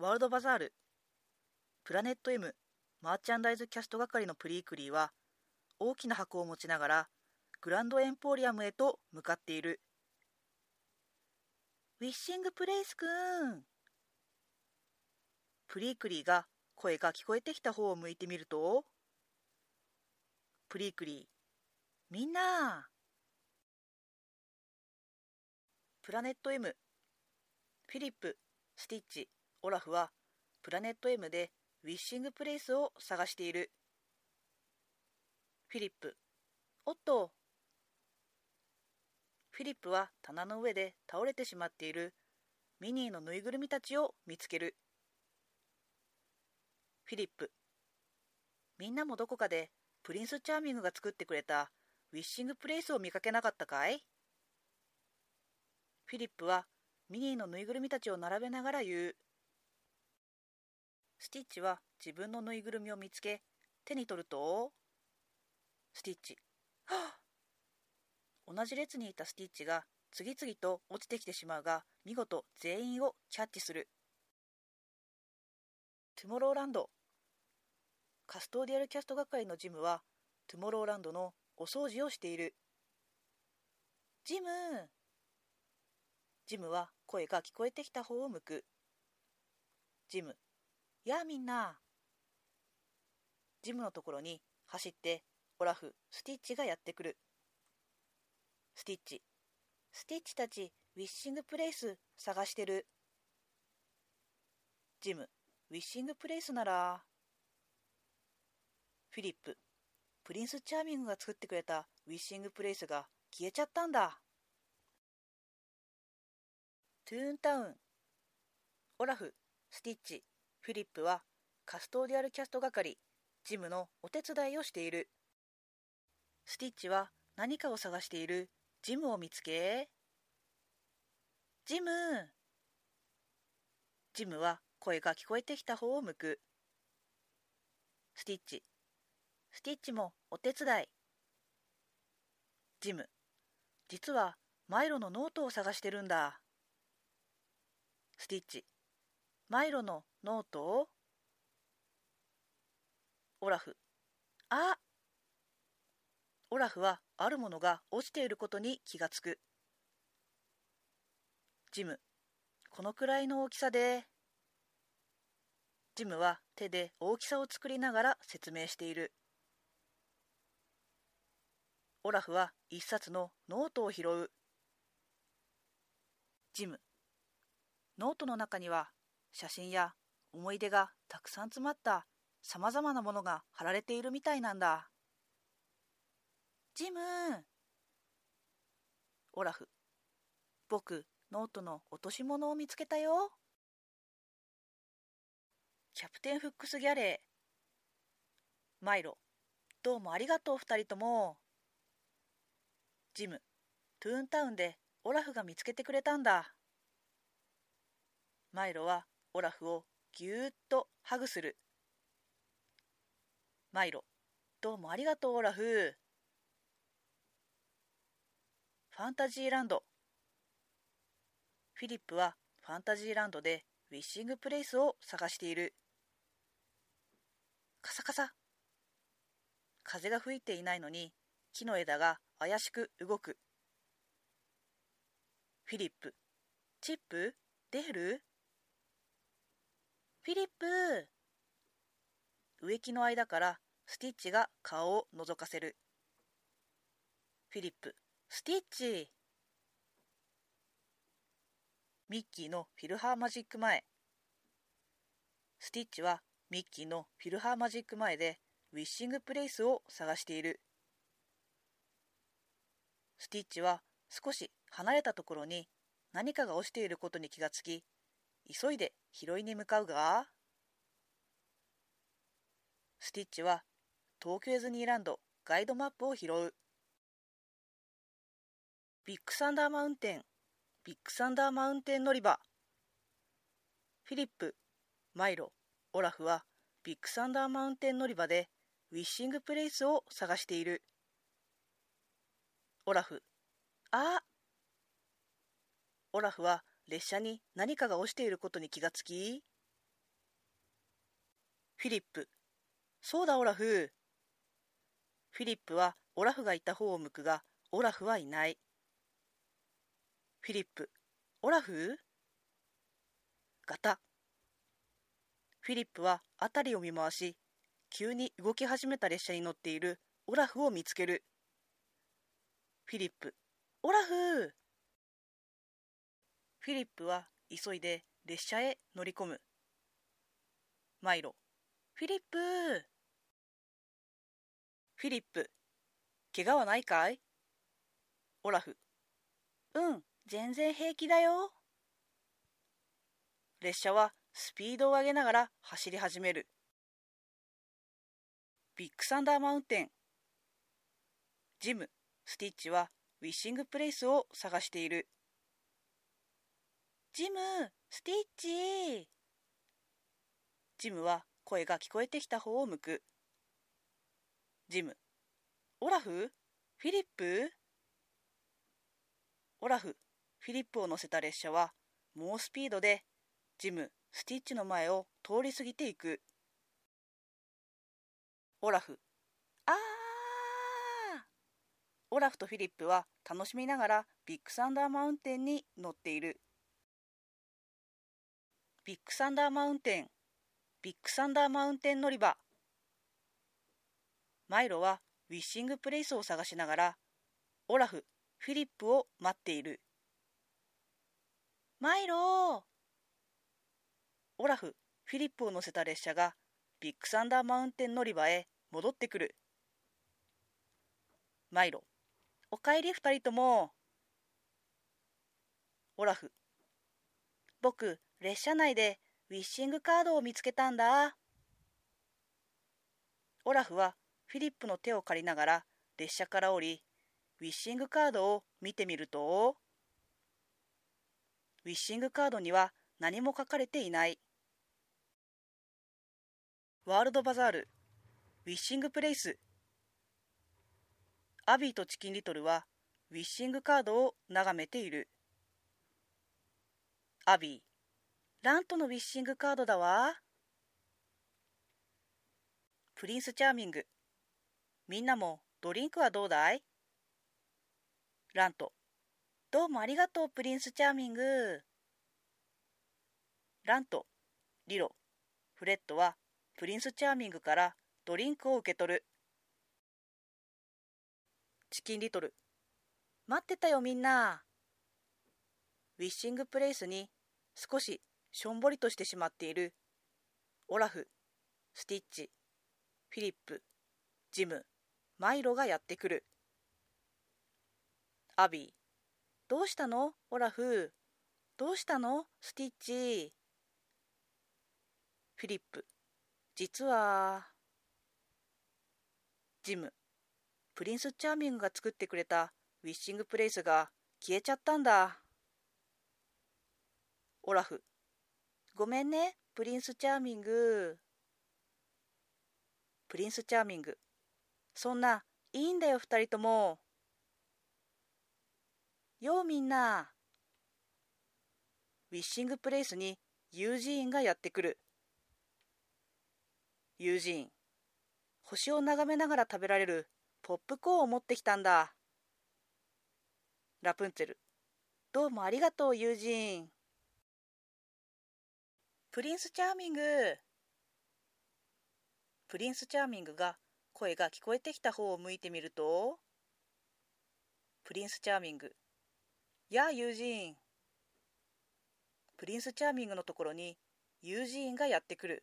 ワールドバザール。プラネット M マーチャンダイズキャスト係のプリークリーは大きな箱を持ちながらグランドエンポリアムへと向かっている。ウィッシングプレイスくん。プリークリーが声が聞こえてきた方を向いてみるとプリークリーみんな。プラネット M フィリップスティッチ。オラフはプラネット M でウィッシングプレイスを探している。フィリップ。おっと。フィリップは棚の上で倒れてしまっている。ミニーのぬいぐるみたちを見つける。フィリップ。みんなもどこかでプリンスチャーミングが作ってくれたウィッシングプレイスを見かけなかったかい？フィリップはミニーのぬいぐるみたちを並べながら言う。スティッチは自分のぬいぐるみを見つけ、手に取ると、スティッチ。はっ同じ列にいたスティッチが次々と落ちてきてしまうが、見事全員をキャッチする。トゥモローランド。カストーディアルキャスト係のジムは、トゥモローランドのお掃除をしている。ジムジムは声が聞こえてきた方を向く。ジム、やあみんな。ジムのところに走ってオラフ、スティッチがやってくる。スティッチ、スティッチたちウィッシングプレイス探してる。ジム、ウィッシングプレイスなら。フィリップ、プリンスチャーミングが作ってくれたウィッシングプレイスが消えちゃったんだ。トゥーンタウンオラフスティッチフィリップはカストーディアルキャスト係ジムのお手伝いをしている。スティッチは何かを探している。ジムを見つけ。ジム。ジムは声が聞こえてきた方を向く。スティッチ。スティッチもお手伝い。ジム。実はマイロのノートを探してるんだ。スティッチ。マイロのノートをオラフ。あオラフはあるものが落ちていることに気がつく。ジム。このくらいの大きさで。ジムは手で大きさを作りながら説明している。オラフは一冊のノートを拾う。ジム。ノートの中には写真や思い出がたくさん詰まったさまざまなものが貼られているみたいなんだ。ジムオラフ僕ノートの落とし物を見つけたよ。キャプテンフックスギャレーマイロどうもありがとう二人とも。ジムトゥーンタウンでオラフが見つけてくれたんだ。マイロはオラフをぎゅーっとハグする。マイロ、どうもありがとうオラフ。ファンタジーランド。フィリップはファンタジーランドでウィッシングプレイスを探している。カサカサ。風が吹いていないのに木の枝が怪しく動く。フィリップ、チップ、デールフィリップ植木の間からスティッチが顔を覗かせる。フィリップ、スティッチミッキーのフィルハーマジック前。スティッチはミッキーのフィルハーマジック前でウィッシングプレイスを探している。スティッチは少し離れたところに何かが落ちていることに気がつき、急いで拾いに向かうが、スティッチは東京ディズニーランドガイドマップを拾う。ビッグサンダーマウンテン、ビッグサンダーマウンテン乗り場。フィリップ、マイロ、オラフはビッグサンダーマウンテン乗り場でウィッシングプレイスを探している。オラフ、あオラフは列車に何かが落ちていることに気がつき、フィリップ。そうだ、オラフ。フィリップはオラフがいた方を向くが、オラフはいない。フィリップ。オラフ？ガタ。フィリップは辺りを見回し、急に動き始めた列車に乗っているオラフを見つける。フィリップ。オラフフィリップは急いで列車へ乗り込む。マイロ。フィリップフィリップ。怪我はないかい？オラフ。うん、全然平気だよ。列車はスピードを上げながら走り始める。ビッグサンダーマウンテン。ジム、スティッチはウィッシングプレイスを探している。ジム、スティッチジムは声が聞こえてきた方を向く。ジム、オラフ？フィリップ？オラフ、フィリップを乗せた列車は猛スピードでジム、スティッチの前を通り過ぎていく。オラフ、あーオラフとフィリップは楽しみながらビッグサンダーマウンテンに乗っている。ビッグサンダーマウンテン、ビッグサンダーマウンテン乗り場。マイロはウィッシングプレイスを探しながら、オラフ、フィリップを待っている。マイロオラフ、フィリップを乗せた列車がビッグサンダーマウンテン乗り場へ戻ってくる。マイロ、おかえり二人とも。オラフ、僕、列車内でウィッシングカードを見つけたんだ。オラフはフィリップの手を借りながら列車から降り、ウィッシングカードを見てみると、ウィッシングカードには何も書かれていない。ワールドバザール、ウィッシングプレイス。アビーとチキンリトルはウィッシングカードを眺めている。アビー、ラントのウィッシングカードだわ。プリンスチャーミング。みんなもドリンクはどうだい？ラント。どうもありがとう、プリンスチャーミング。ラント、リロ、フレットはプリンスチャーミングからドリンクを受け取る。チキンリトル。待ってたよみんな。ウィッシングプレイスに少ししょんぼりとしてしまっているオラフ、スティッチ、フィリップ、ジム、マイロがやってくる。アビー、どうしたの？オラフ、どうしたの？スティッチ。フィリップ、実は、ジム、プリンスチャーミングが作ってくれたウィッシングプレイスが消えちゃったんだ。オラフ、ごめんね、プリンスチャーミング。プリンスチャーミング。そんな、いいんだよ、二人とも。ようみんな。ウィッシングプレイスにユージーンがやってくる。ユージーン。星を眺めながら食べられるポップコーンを持ってきたんだ。ラプンツェル。どうもありがとう、ユージーン。プリンスチャーミング。プリンスチャーミングが声が聞こえてきた方を向いてみるとプリンスチャーミング。やあユージーン。プリンスチャーミングのところにユージーンがやってくる。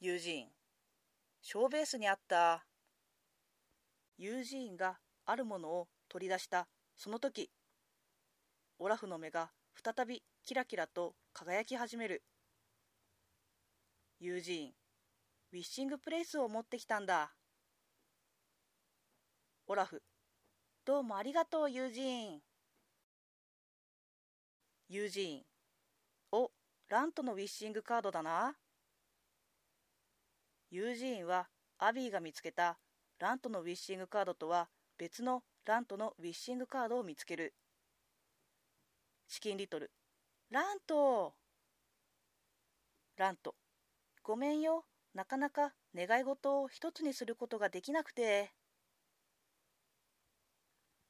ユージーン。ショーベースにあったユージーンがあるものを取り出したその時オラフの目が再びキラキラと輝き始める。ユージーン、ウィッシングプレイスを持ってきたんだ。オラフ、どうもありがとう、ユージーン。ユージーン、お、ラントのウィッシングカードだな。ユージーンはアビーが見つけたラントのウィッシングカードとは別のラントのウィッシングカードを見つける。チキンリトル、ラントラント、ごめんよ。なかなか願い事を一つにすることができなくて。